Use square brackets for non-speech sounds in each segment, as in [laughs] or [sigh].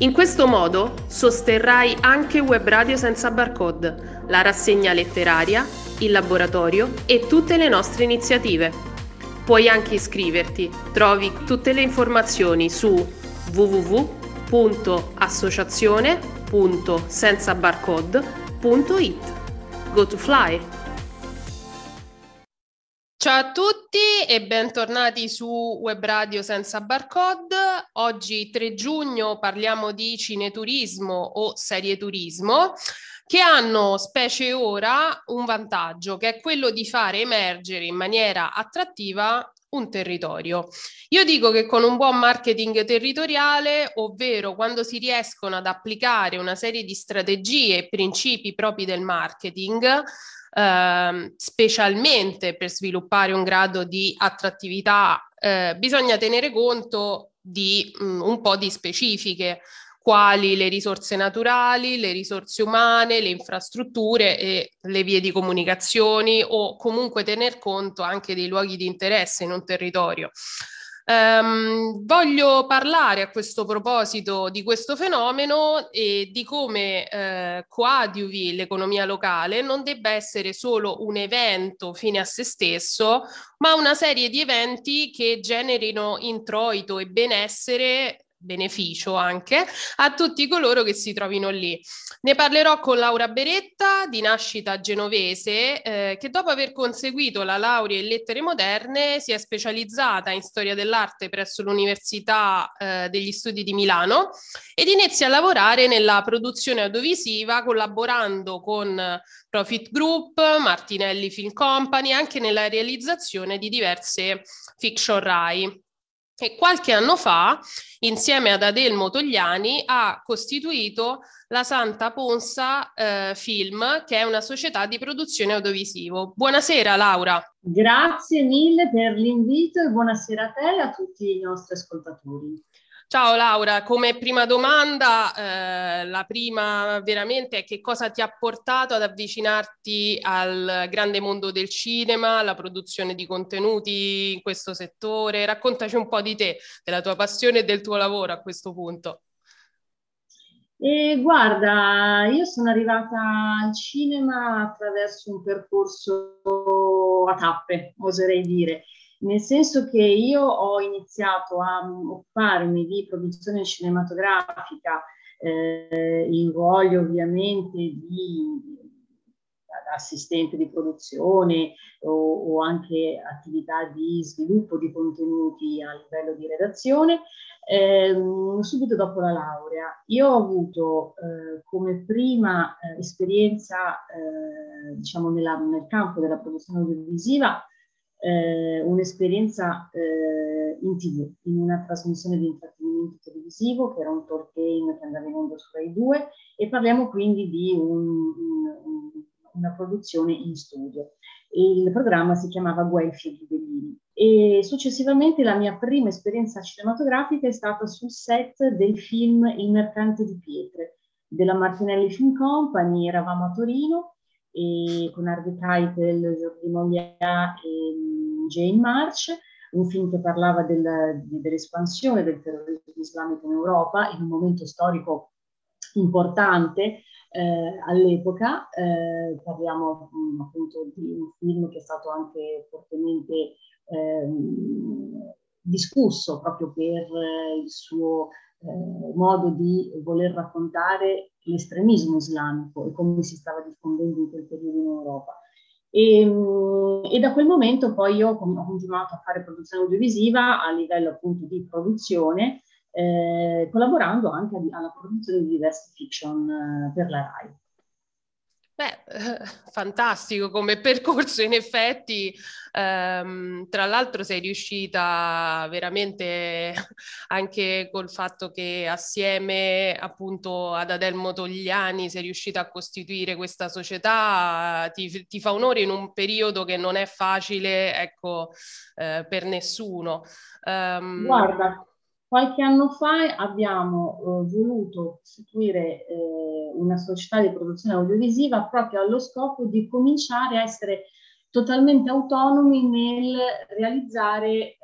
In questo modo sosterrai anche Web Radio senza barcode la rassegna letteraria, il laboratorio e tutte le nostre iniziative. Puoi anche iscriverti, trovi tutte le informazioni su www.associazione.senzabarcode.it. Go to fly! Ciao a tutti e bentornati su Web Radio senza barcode. Oggi 3 giugno parliamo di cineturismo o serie turismo che hanno, specie ora, un vantaggio, che è quello di fare emergere in maniera attrattiva un territorio. Io dico che con un buon marketing territoriale, ovvero quando si riescono ad applicare una serie di strategie e principi propri del marketing, eh, specialmente per sviluppare un grado di attrattività, eh, bisogna tenere conto di mh, mm, un po' di specifiche quali le risorse naturali, le risorse umane, le infrastrutture e le vie di comunicazioni o comunque tener conto anche dei luoghi di interesse in un territorio. Um, voglio parlare a questo proposito di questo fenomeno e di come eh, coadiuvi l'economia locale non debba essere solo un evento fine a se stesso, ma una serie di eventi che generino introito e benessere beneficio anche a tutti coloro che si trovino lì. Ne parlerò con Laura Beretta, di nascita genovese, eh, che dopo aver conseguito la laurea in lettere moderne si è specializzata in storia dell'arte presso l'Università eh, degli Studi di Milano ed inizia a lavorare nella produzione audiovisiva collaborando con Profit Group, Martinelli Film Company, anche nella realizzazione di diverse fiction Rai e qualche anno fa, insieme ad Adelmo Togliani, ha costituito la Santa Ponsa eh, Film, che è una società di produzione audiovisivo. Buonasera Laura. Grazie mille per l'invito e buonasera a te e a tutti i nostri ascoltatori. Ciao Laura, come prima domanda, eh, la prima veramente è che cosa ti ha portato ad avvicinarti al grande mondo del cinema, alla produzione di contenuti in questo settore? Raccontaci un po' di te, della tua passione e del tuo lavoro a questo punto. E guarda, io sono arrivata al cinema attraverso un percorso a tappe, oserei dire nel senso che io ho iniziato a occuparmi di produzione cinematografica eh, in ruoli ovviamente di assistente di produzione o, o, anche attività di sviluppo di contenuti a livello di redazione, ehm, subito dopo la laurea. Io ho avuto eh, come prima eh, esperienza, eh, diciamo, nella, nel campo della produzione audiovisiva eh, un'esperienza eh, in tv, in una trasmissione di intrattenimento televisivo che era un talk game che andava in onda su Rai 2 e parliamo quindi di un, un, una produzione in studio. Il programma si chiamava Guelfi e Ghibellini e successivamente la mia prima esperienza cinematografica è stata sul set del film Il mercante di pietre della Martinelli Film Company, eravamo a Torino e con Harvey Keitel, Jordi Molia e mm, Jane March, un film che parlava del, dell'espansione del terrorismo islamico in Europa in un momento storico importante eh, all'epoca. Eh, parliamo mh, mm, appunto di un film che è stato anche fortemente ehm, discusso proprio per il suo eh, modo di voler raccontare l'estremismo islamico e come si stava diffondendo in quel periodo in Europa. E, mm, e, da quel momento poi io ho continuato a fare produzione audiovisiva a livello appunto di produzione, eh, collaborando anche alla produzione di diverse fiction eh, per la RAI. Beh, [laughs] fantastico come percorso in effetti, ehm, tra l'altro sei riuscita veramente anche col fatto che assieme appunto ad Adelmo Togliani sei riuscita a costituire questa società, ti, ti fa onore in un periodo che non è facile, ecco, eh, per nessuno. Um, Guarda, Qualche anno fa abbiamo eh, voluto costituire eh, una società di produzione audiovisiva proprio allo scopo di cominciare a essere totalmente autonomi nel realizzare eh,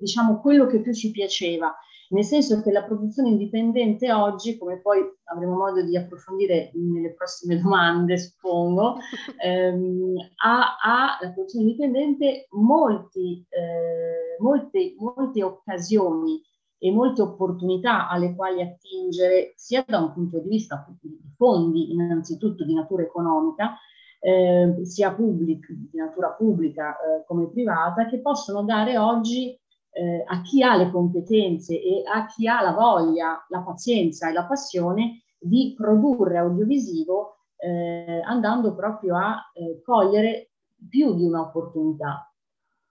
diciamo quello che più ci piaceva nel senso che la produzione indipendente oggi, come poi avremo modo di approfondire nelle prossime [laughs] domande, suppongo, ehm, ha, ha, la produzione indipendente molti, eh, molte, molte occasioni e molte opportunità alle quali attingere sia da un punto di vista di fondi, innanzitutto di natura economica, eh, sia pubblic, di natura pubblica eh, come privata, che possono dare oggi eh, a chi ha le competenze e a chi ha la voglia, la pazienza e la passione di produrre audiovisivo eh, andando proprio a eh, cogliere più di un'opportunità.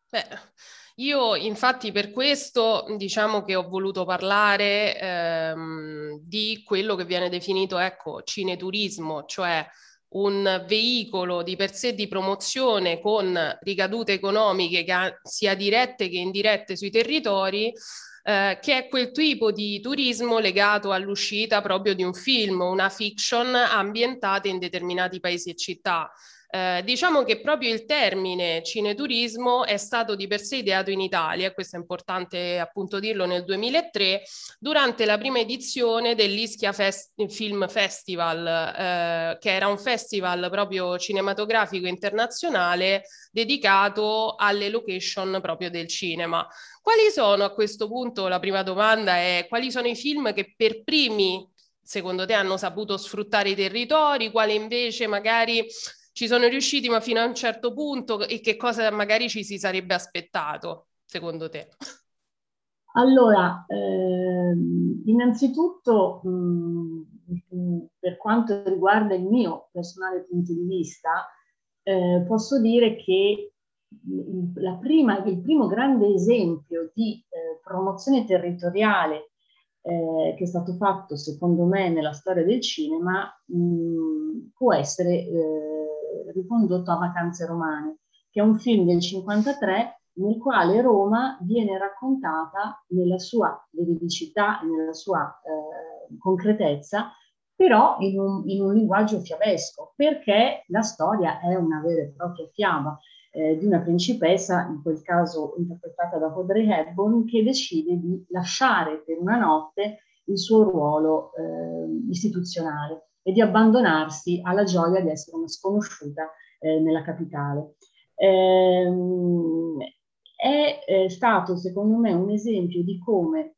Beh, io infatti per questo diciamo che ho voluto parlare ehm, di quello che viene definito ecco cineturismo, cioè un veicolo di per sé di promozione con ricadute economiche che, sia dirette che indirette sui territori, eh, che è quel tipo di turismo legato all'uscita proprio di un film, una fiction ambientata in determinati paesi e città. Eh, diciamo che proprio il termine cineturismo è stato di per sé ideato in Italia, questo è importante appunto dirlo, nel 2003, durante la prima edizione dell'Ischia Fest- Film Festival, eh, che era un festival proprio cinematografico internazionale dedicato alle location proprio del cinema. Quali sono a questo punto, la prima domanda è, quali sono i film che per primi secondo te hanno saputo sfruttare i territori, quali invece magari ci sono riusciti ma fino a un certo punto e che cosa magari ci si sarebbe aspettato secondo te? Allora, ehm, innanzitutto mh, per quanto riguarda il mio personale punto di vista, eh, posso dire che prima, il primo grande esempio di eh, promozione territoriale eh, che è stato fatto secondo me nella storia del cinema mh, può essere eh, ricondotto a Vacanze Romane, che è un film del 53 nel quale Roma viene raccontata nella sua veridicità e nella sua eh, concretezza, però in un, in un, linguaggio fiabesco, perché la storia è una vera e propria fiaba eh, di una principessa, in quel caso interpretata da Audrey Hepburn, che decide di lasciare per una notte il suo ruolo eh, istituzionale e di abbandonarsi alla gioia di essere una sconosciuta eh, nella capitale. Ehm, è, è stato secondo me un esempio di come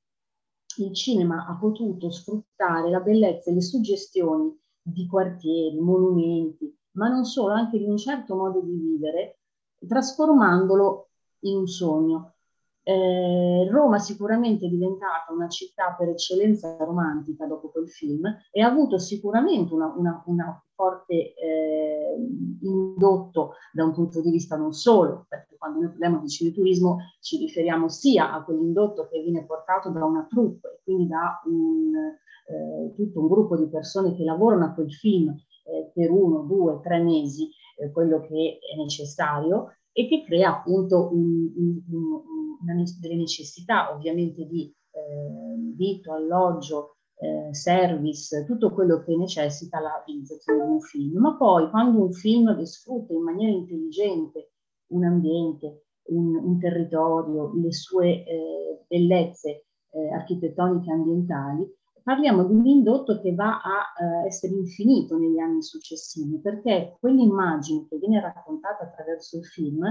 il cinema ha potuto sfruttare la bellezza e le suggestioni di quartieri, monumenti, ma non solo, anche di un certo modo di vivere, trasformandolo in un sogno. Eh, Roma sicuramente è diventata una città per eccellenza romantica dopo quel film e ha avuto sicuramente una, una, una forte eh, indotto da un punto di vista non solo, perché quando noi parliamo di cineturismo ci riferiamo sia a quell'indotto che viene portato da una troupe quindi da un, eh, tutto un gruppo di persone che lavorano a quel film eh, per uno, due, tre mesi, eh, quello che è necessario, e che crea appunto un, un, un, delle necessità ovviamente di eh, vitto, alloggio, eh, service, tutto quello che necessita la realizzazione di un film. Ma poi quando un film sfrutta in maniera intelligente un ambiente, un, un territorio, le sue eh, bellezze eh, architettoniche ambientali, parliamo di un indotto che va a eh, essere infinito negli anni successivi, perché quell'immagine che viene raccontata attraverso il film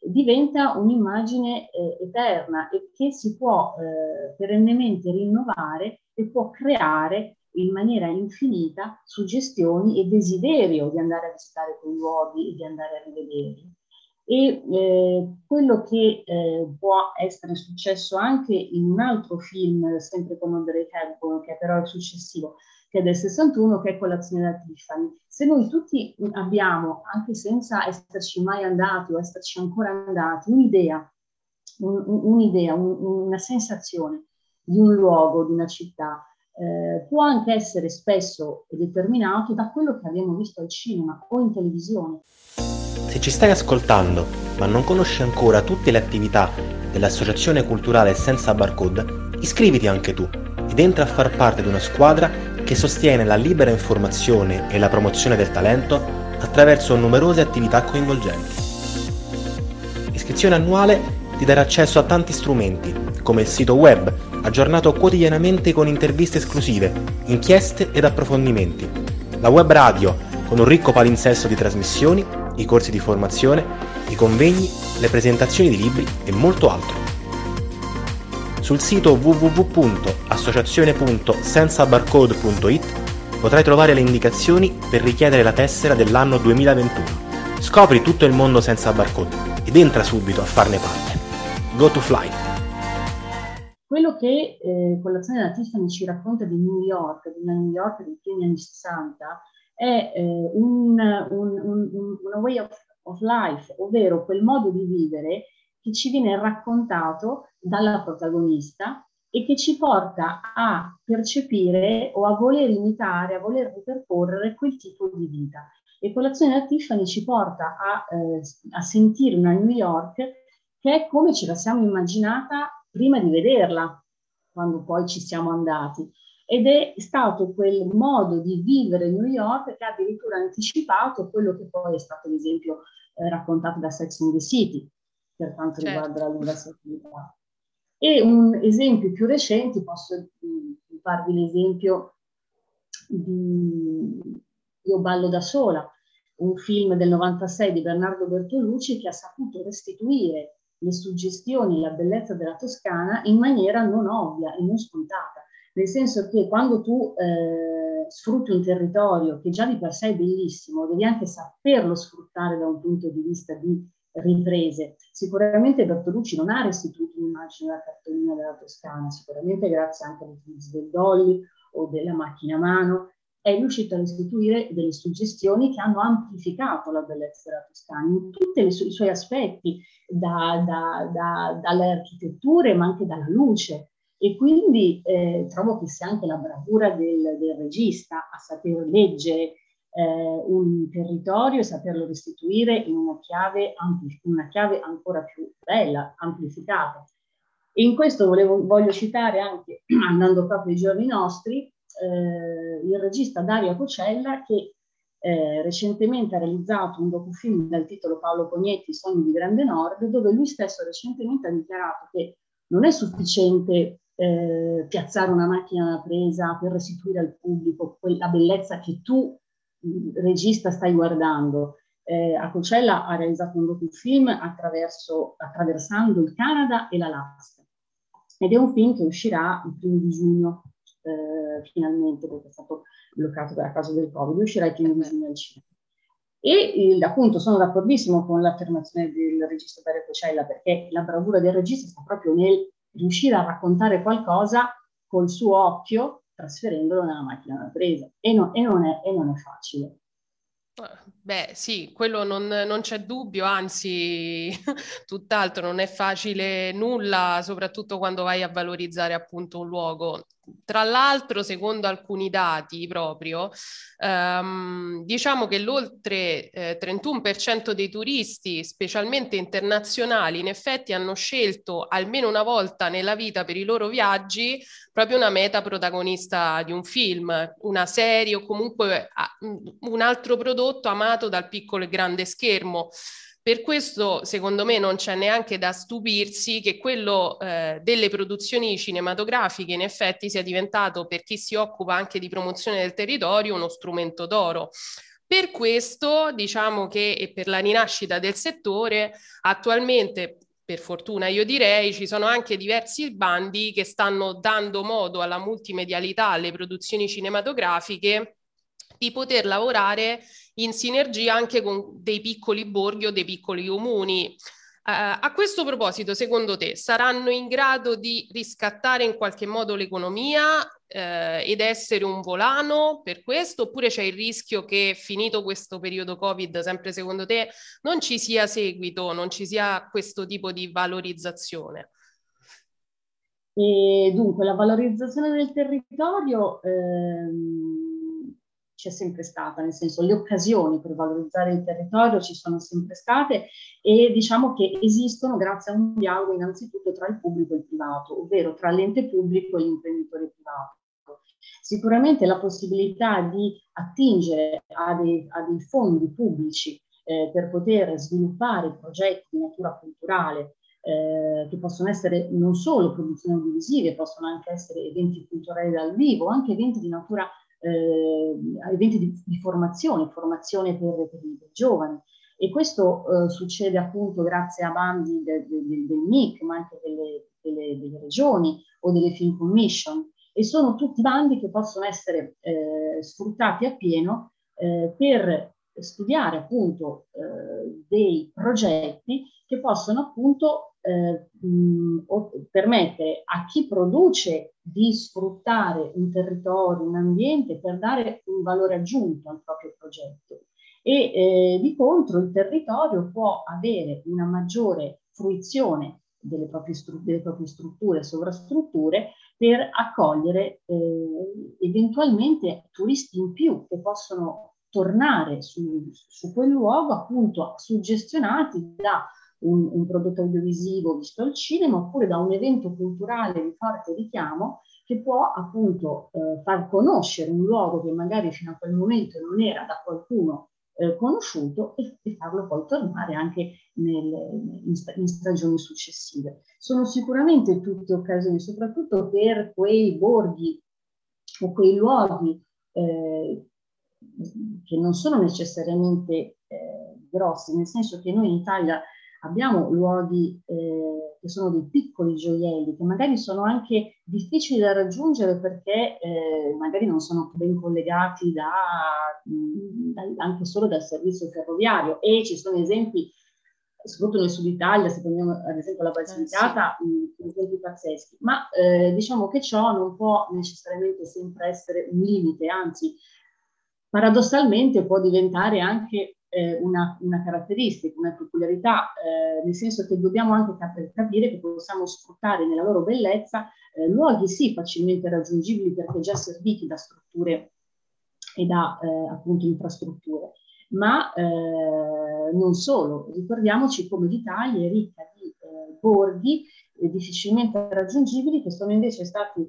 diventa un'immagine eh, eterna e che si può eh, perennemente rinnovare e può creare in maniera infinita suggestioni e desiderio di andare a visitare quei luoghi e di andare a rivederli. E eh, quello che eh, può essere successo anche in un altro film, sempre con Audrey Hepburn, che però è successivo, che è del 61, che è Colazione da Tiffany. Se noi tutti abbiamo, anche senza esserci mai andati o esserci ancora andati, un'idea, un, un'idea un, una sensazione di un luogo, di una città, eh, può anche essere spesso determinato da quello che abbiamo visto al cinema o in televisione. Se ci stai ascoltando ma non conosci ancora tutte le attività dell'Associazione Culturale Senza Barcode, iscriviti anche tu ed entra a far parte di una squadra che sostiene la libera informazione e la promozione del talento attraverso numerose attività coinvolgenti. L'iscrizione annuale ti darà accesso a tanti strumenti, come il sito web, aggiornato quotidianamente con interviste esclusive, inchieste ed approfondimenti, la web radio, con un ricco palinsesto di trasmissioni i corsi di formazione, i convegni, le presentazioni di libri e molto altro. Sul sito www.associazione.sensabarcode.it potrai trovare le indicazioni per richiedere la tessera dell'anno 2021. Scopri tutto il mondo senza barcode ed entra subito a farne parte. Go to fly! Quello che eh, Colazione da Tiffany ci racconta di New York, di una New York dei primi anni 60, è eh, un, un, un, una way of, of life, ovvero quel modo di vivere che ci viene raccontato dalla protagonista e che ci porta a percepire o a voler imitare, a voler ripercorrere quel tipo di vita. E colazione da Tiffany ci porta a, eh, a sentire una New York che è come ce la siamo immaginata prima di vederla, quando poi ci siamo andati ed è stato quel modo di vivere New York che ha addirittura anticipato quello che poi è stato, ad esempio, eh, raccontato da Sex in the City per quanto certo. riguarda la attività. E un esempio più recente, posso mm, farvi l'esempio di Io ballo da sola, un film del 96 di Bernardo Bertolucci che ha saputo restituire le suggestioni e la bellezza della Toscana in maniera non ovvia e non scontata nel senso che quando tu eh, sfrutti un territorio che già di per sé è bellissimo, devi anche saperlo sfruttare da un punto di vista di riprese. Sicuramente Bertolucci non ha restituito un'immagine della cartolina della Toscana, sicuramente grazie anche all'utilizzo del dolly o della macchina a mano, è riuscito a restituire delle suggestioni che hanno amplificato la bellezza della Toscana in tutti i suoi aspetti, da, da, da, dalle architetture ma anche dalla luce. E quindi eh, trovo che sia anche la bravura del, del regista a saper leggere eh, un territorio e saperlo restituire in una chiave, ampli- una chiave ancora più bella, amplificata. E in questo volevo, voglio citare anche, [clears throat] andando proprio ai giorni nostri, eh, il regista Dario Cocella che eh, recentemente ha realizzato un docufilm dal titolo Paolo Cognetti, Sogni di Grande Nord, dove lui stesso recentemente ha dichiarato che non è sufficiente eh, piazzare una macchina presa per restituire al pubblico quella bellezza che tu, regista, stai guardando. Eh, a Cocella ha realizzato un docufilm attraversando il Canada e l'Alaska ed è un film che uscirà il primo di giugno eh, finalmente perché è stato bloccato per causa del Covid, uscirà il primo di giugno al cinema. E eh, appunto sono d'accordissimo con l'affermazione del regista Dario Cocella perché la bravura del regista sta proprio nel riuscire a raccontare qualcosa col suo occhio trasferendolo nella macchina da presa e, no, e, non, è, e non è facile. Beh, sì, quello non, non, c'è dubbio, anzi, [laughs] tutt'altro, non è facile nulla, soprattutto quando vai a valorizzare appunto un luogo. Tra l'altro, secondo alcuni dati proprio, ehm, diciamo che l'oltre eh, 31% dei turisti, specialmente internazionali, in effetti hanno scelto almeno una volta nella vita per i loro viaggi proprio una meta protagonista di un film, una serie o comunque un altro prodotto amato dal piccolo e grande schermo. Per questo, secondo me, non c'è neanche da stupirsi che quello eh, delle produzioni cinematografiche in effetti sia diventato, per chi si occupa anche di promozione del territorio, uno strumento d'oro. Per questo diciamo che e per la rinascita del settore attualmente per fortuna io direi, ci sono anche diversi bandi che stanno dando modo alla multimedialità, alle produzioni cinematografiche di poter lavorare in sinergia anche con dei piccoli borghi o dei piccoli comuni. Uh, a questo proposito, secondo te, saranno in grado di riscattare in qualche modo l'economia uh, ed essere un volano per questo? Oppure c'è il rischio che, finito questo periodo Covid, sempre secondo te, non ci sia seguito, non ci sia questo tipo di valorizzazione? E dunque, la valorizzazione del territorio ehm, c'è sempre stata, nel senso le occasioni per valorizzare il territorio ci sono sempre state e diciamo che esistono grazie a un dialogo innanzitutto tra il pubblico e il privato, ovvero tra l'ente pubblico e l'imprenditore privato. Sicuramente la possibilità di attingere a dei, a dei fondi pubblici eh, per poter sviluppare progetti di natura culturale eh, che possono essere non solo produzioni audiovisive, possono anche essere eventi culturali dal vivo, anche eventi di natura eh, eventi di, di, formazione, formazione per, per, i giovani. E questo eh, succede appunto grazie a bandi de, de, de, del MIC, ma anche delle, delle, delle, regioni o delle Film Commission. E sono tutti bandi che possono essere eh, sfruttati appieno eh, per studiare appunto eh, dei progetti che possono appunto eh, mh, permettere a chi produce di sfruttare un territorio, un ambiente per dare un valore aggiunto al proprio progetto. E eh, di contro il territorio può avere una maggiore fruizione delle proprie, stru- delle proprie strutture, sovrastrutture, per accogliere eh, eventualmente turisti in più che possono tornare su, su quel luogo appunto suggestionati da un, un, prodotto audiovisivo visto al cinema oppure da un evento culturale di forte richiamo che può appunto eh, far conoscere un luogo che magari fino a quel momento non era da qualcuno eh, conosciuto e, e, farlo poi tornare anche nel, in, in, stagioni successive. Sono sicuramente tutte occasioni, soprattutto per quei borghi o quei luoghi eh, che non sono necessariamente eh, grossi, nel senso che noi in Italia abbiamo luoghi eh, che sono dei piccoli gioielli, che magari sono anche difficili da raggiungere perché eh, magari non sono ben collegati da, da, anche solo dal servizio ferroviario e ci sono esempi soprattutto nel sud Italia, se prendiamo ad esempio la Basilicata, eh, sì. esempi pazzeschi, ma eh, diciamo che ciò non può necessariamente sempre essere un limite, anzi paradossalmente può diventare anche eh, una, una, caratteristica, una peculiarità, eh, nel senso che dobbiamo anche cap- capire che possiamo sfruttare nella loro bellezza eh, luoghi sì facilmente raggiungibili perché già serviti da strutture e da eh, appunto infrastrutture, ma eh, non solo, ricordiamoci come l'Italia è ricca di eh, borghi difficilmente raggiungibili che sono invece stati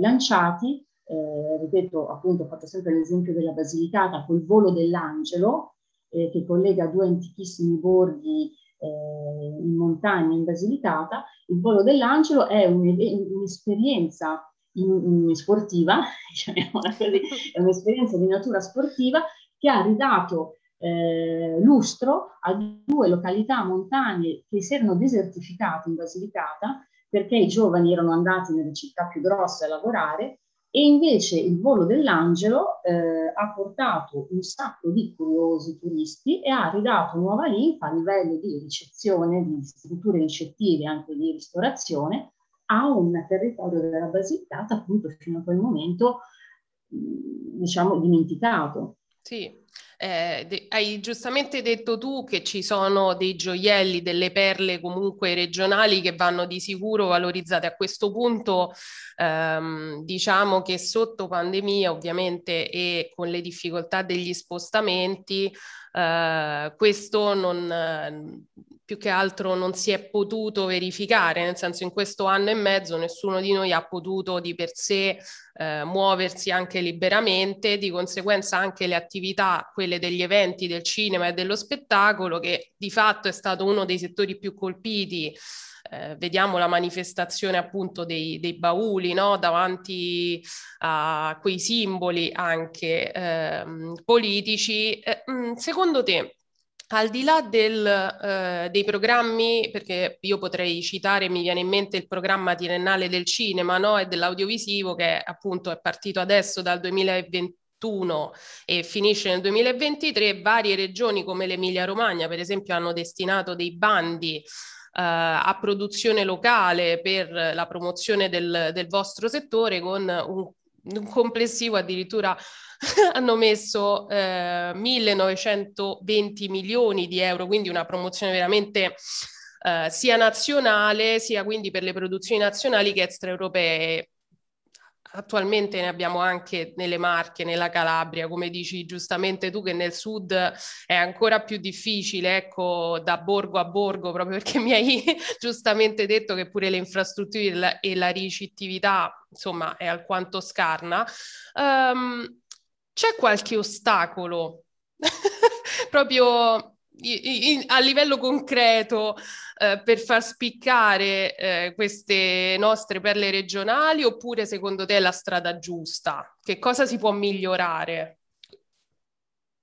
lanciati eh, ripeto, appunto, ho fatto sempre l'esempio della Basilicata col volo dell'angelo, eh, che collega due antichissimi borghi eh, in montagna in Basilicata. Il volo dell'angelo è un'esperienza sportiva, [laughs] così, è un'esperienza di natura sportiva che ha ridato eh, lustro a due località montagne che si erano desertificate in Basilicata perché i giovani erano andati nelle città più grosse a lavorare e invece il volo dell'angelo eh, ha portato un sacco di curiosi turisti e ha ridato nuova linfa a livello di ricezione, di strutture ricettive, anche di ristorazione, a un territorio della Basilicata appunto fino a quel momento diciamo dimenticato. Sì, eh, de- hai giustamente detto tu che ci sono dei gioielli, delle perle comunque regionali che vanno di sicuro valorizzate. A questo punto ehm, diciamo che sotto pandemia ovviamente e con le difficoltà degli spostamenti eh, questo non, più che altro non si è potuto verificare, nel senso in questo anno e mezzo nessuno di noi ha potuto di per sé eh, muoversi anche liberamente, di conseguenza anche le attività da quelle degli eventi del cinema e dello spettacolo, che di fatto è stato uno dei settori più colpiti eh, vediamo la manifestazione appunto dei, dei bauli no? davanti a quei simboli anche eh, politici. Eh, mm, secondo te, al di là del, eh, dei programmi, perché io potrei citare, mi viene in mente il programma triennale del cinema no? e dell'audiovisivo che appunto è partito adesso dal 2020 e finisce nel 2023, varie regioni come l'Emilia Romagna, per esempio, hanno destinato dei bandi eh, a produzione locale per la promozione del, del vostro settore con un, un complessivo addirittura [laughs] hanno messo eh, 1920 milioni di euro, quindi una promozione veramente eh, sia nazionale, sia quindi per le produzioni nazionali che extraeuropee attualmente ne abbiamo anche nelle Marche, nella Calabria, come dici giustamente tu che nel sud è ancora più difficile, ecco, da borgo a borgo, proprio perché mi hai [laughs] giustamente detto che pure le infrastrutture e la, ricettività, insomma, è alquanto scarna. Um, c'è qualche ostacolo? [laughs] proprio in, a livello concreto eh, per far spiccare eh, queste nostre perle regionali oppure secondo te è la strada giusta? Che cosa si può migliorare?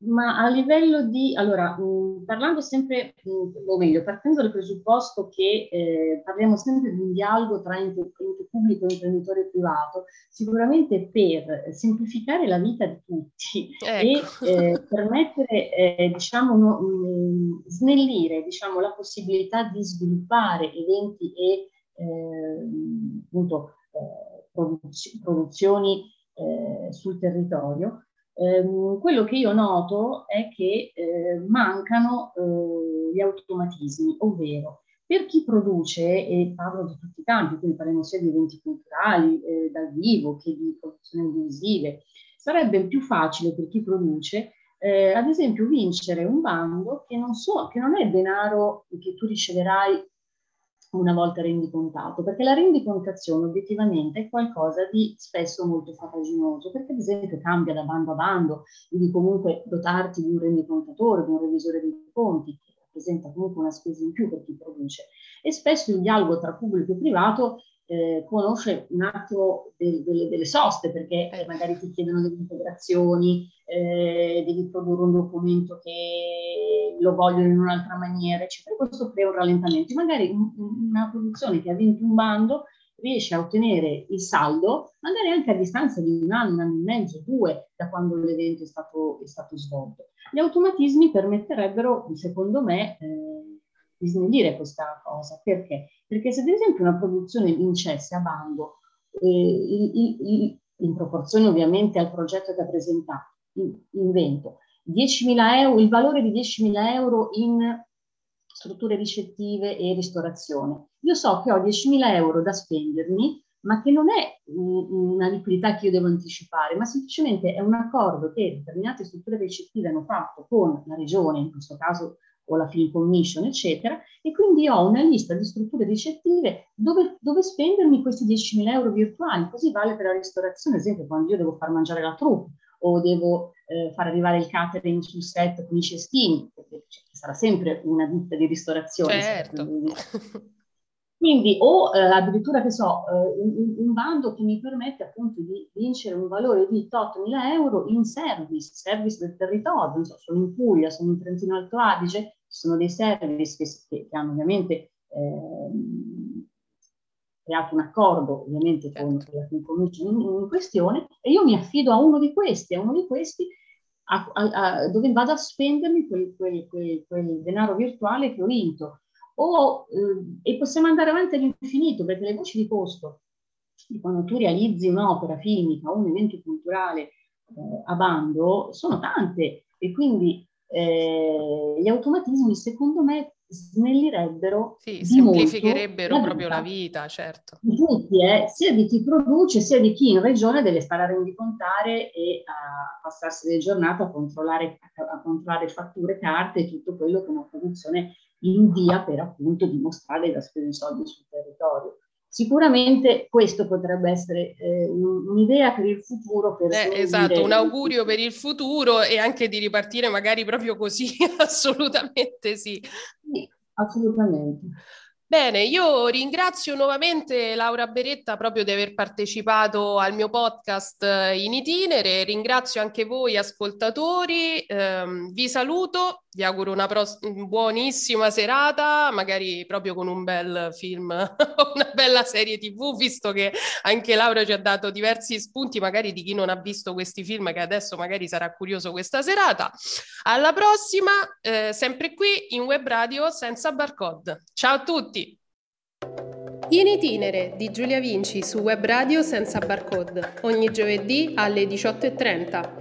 Ma a livello di, allora, mh, parlando sempre, mh, o meglio, partendo dal presupposto che eh, parliamo sempre di un dialogo tra ente, ente pubblico e imprenditore privato, sicuramente per semplificare la vita di tutti ecco. e eh, permettere, eh, diciamo, no, mh, snellire, diciamo, la possibilità di sviluppare eventi e, ehm, appunto, eh, produz- produzioni eh, sul territorio, Ehm, quello che io noto è che eh, mancano eh, gli automatismi, ovvero per chi produce, e parlo di tutti i campi, quindi parliamo sia di eventi culturali eh, dal vivo che di produzioni visive, sarebbe più facile per chi produce, eh, ad esempio, vincere un bando che non, so, che non è denaro che tu riceverai una volta rendicontato, perché la rendicontazione obiettivamente è qualcosa di spesso molto farraginoso, perché ad esempio cambia da bando a bando, devi comunque dotarti di un rendicontatore, di un revisore dei conti, che rappresenta comunque una spesa in più per chi produce. E spesso il dialogo tra pubblico e privato eh, conosce un attimo del, delle, delle, soste, perché eh, magari ti chiedono delle integrazioni, eh, devi produrre un documento che lo vogliono in un'altra maniera, eccetera. Questo crea un rallentamento. Magari un, una produzione che ha vinto un bando riesce a ottenere il saldo, magari anche a distanza di un anno, un anno e mezzo, due, da quando l'evento è stato, è stato svolto. Gli automatismi permetterebbero, secondo me, eh, di snellire questa cosa. Perché? Perché se ad esempio una produzione vincesse a bando, eh, il, il, in proporzione ovviamente al progetto che ha presentato, invento, 10.000 euro, il valore di 10.000 euro in strutture ricettive e ristorazione. Io so che ho 10.000 euro da spendermi, ma che non è una liquidità che io devo anticipare, ma semplicemente è un accordo che determinate strutture ricettive hanno fatto con la regione, in questo caso o la film commission, eccetera, e quindi ho una lista di strutture ricettive dove, dove spendermi questi 10.000 euro virtuali, così vale per la ristorazione, ad esempio quando io devo far mangiare la troupe o devo eh, far arrivare il catering sul set con i cestini, perché sarà sempre una ditta di ristorazione. Certo. [laughs] Quindi, o eh, addirittura, che so, eh, un, un, bando che mi permette appunto di vincere un valore di 8.000 euro in service, service del territorio, non so, sono in Puglia, sono in Trentino Alto Adige, ci sono dei service che, che hanno ovviamente eh, creato un accordo ovviamente con certo. Commission in, in, questione e io mi affido a uno di questi, a uno di questi a, a, a, dove vado a spendermi quel, quel, quel, quel denaro virtuale che ho vinto o, eh, e possiamo andare avanti all'infinito perché le voci di costo di quando tu realizzi un'opera filmica o un evento culturale eh, a bando sono tante e quindi eh, gli automatismi secondo me snellirebbero sì, semplificherebbero la proprio la vita, certo. Di tutti, eh, sia di chi produce sia di chi in regione deve stare a rendicontare e a passarsi le giornate a controllare, a controllare fatture, carte e tutto quello che una produzione invia per appunto dimostrare che ha speso i soldi sul territorio. sicuramente questo potrebbe essere eh, un'idea per il futuro. Per eh, esatto, un augurio per il futuro e anche di ripartire magari proprio così, [laughs] assolutamente sì. Sì, assolutamente. Bene, io ringrazio nuovamente Laura Beretta proprio di aver partecipato al mio podcast eh, in itinere, ringrazio anche voi ascoltatori, ehm, vi saluto, vi auguro una pro- buonissima serata, magari proprio con un bel film, [laughs] una bella serie tv, visto che anche Laura ci ha dato diversi spunti magari di chi non ha visto questi film che adesso magari sarà curioso questa serata. Alla prossima, eh, sempre qui in web radio senza barcode. Ciao a tutti! In itinere di Giulia Vinci su Web Radio senza barcode, ogni giovedì alle 18.30.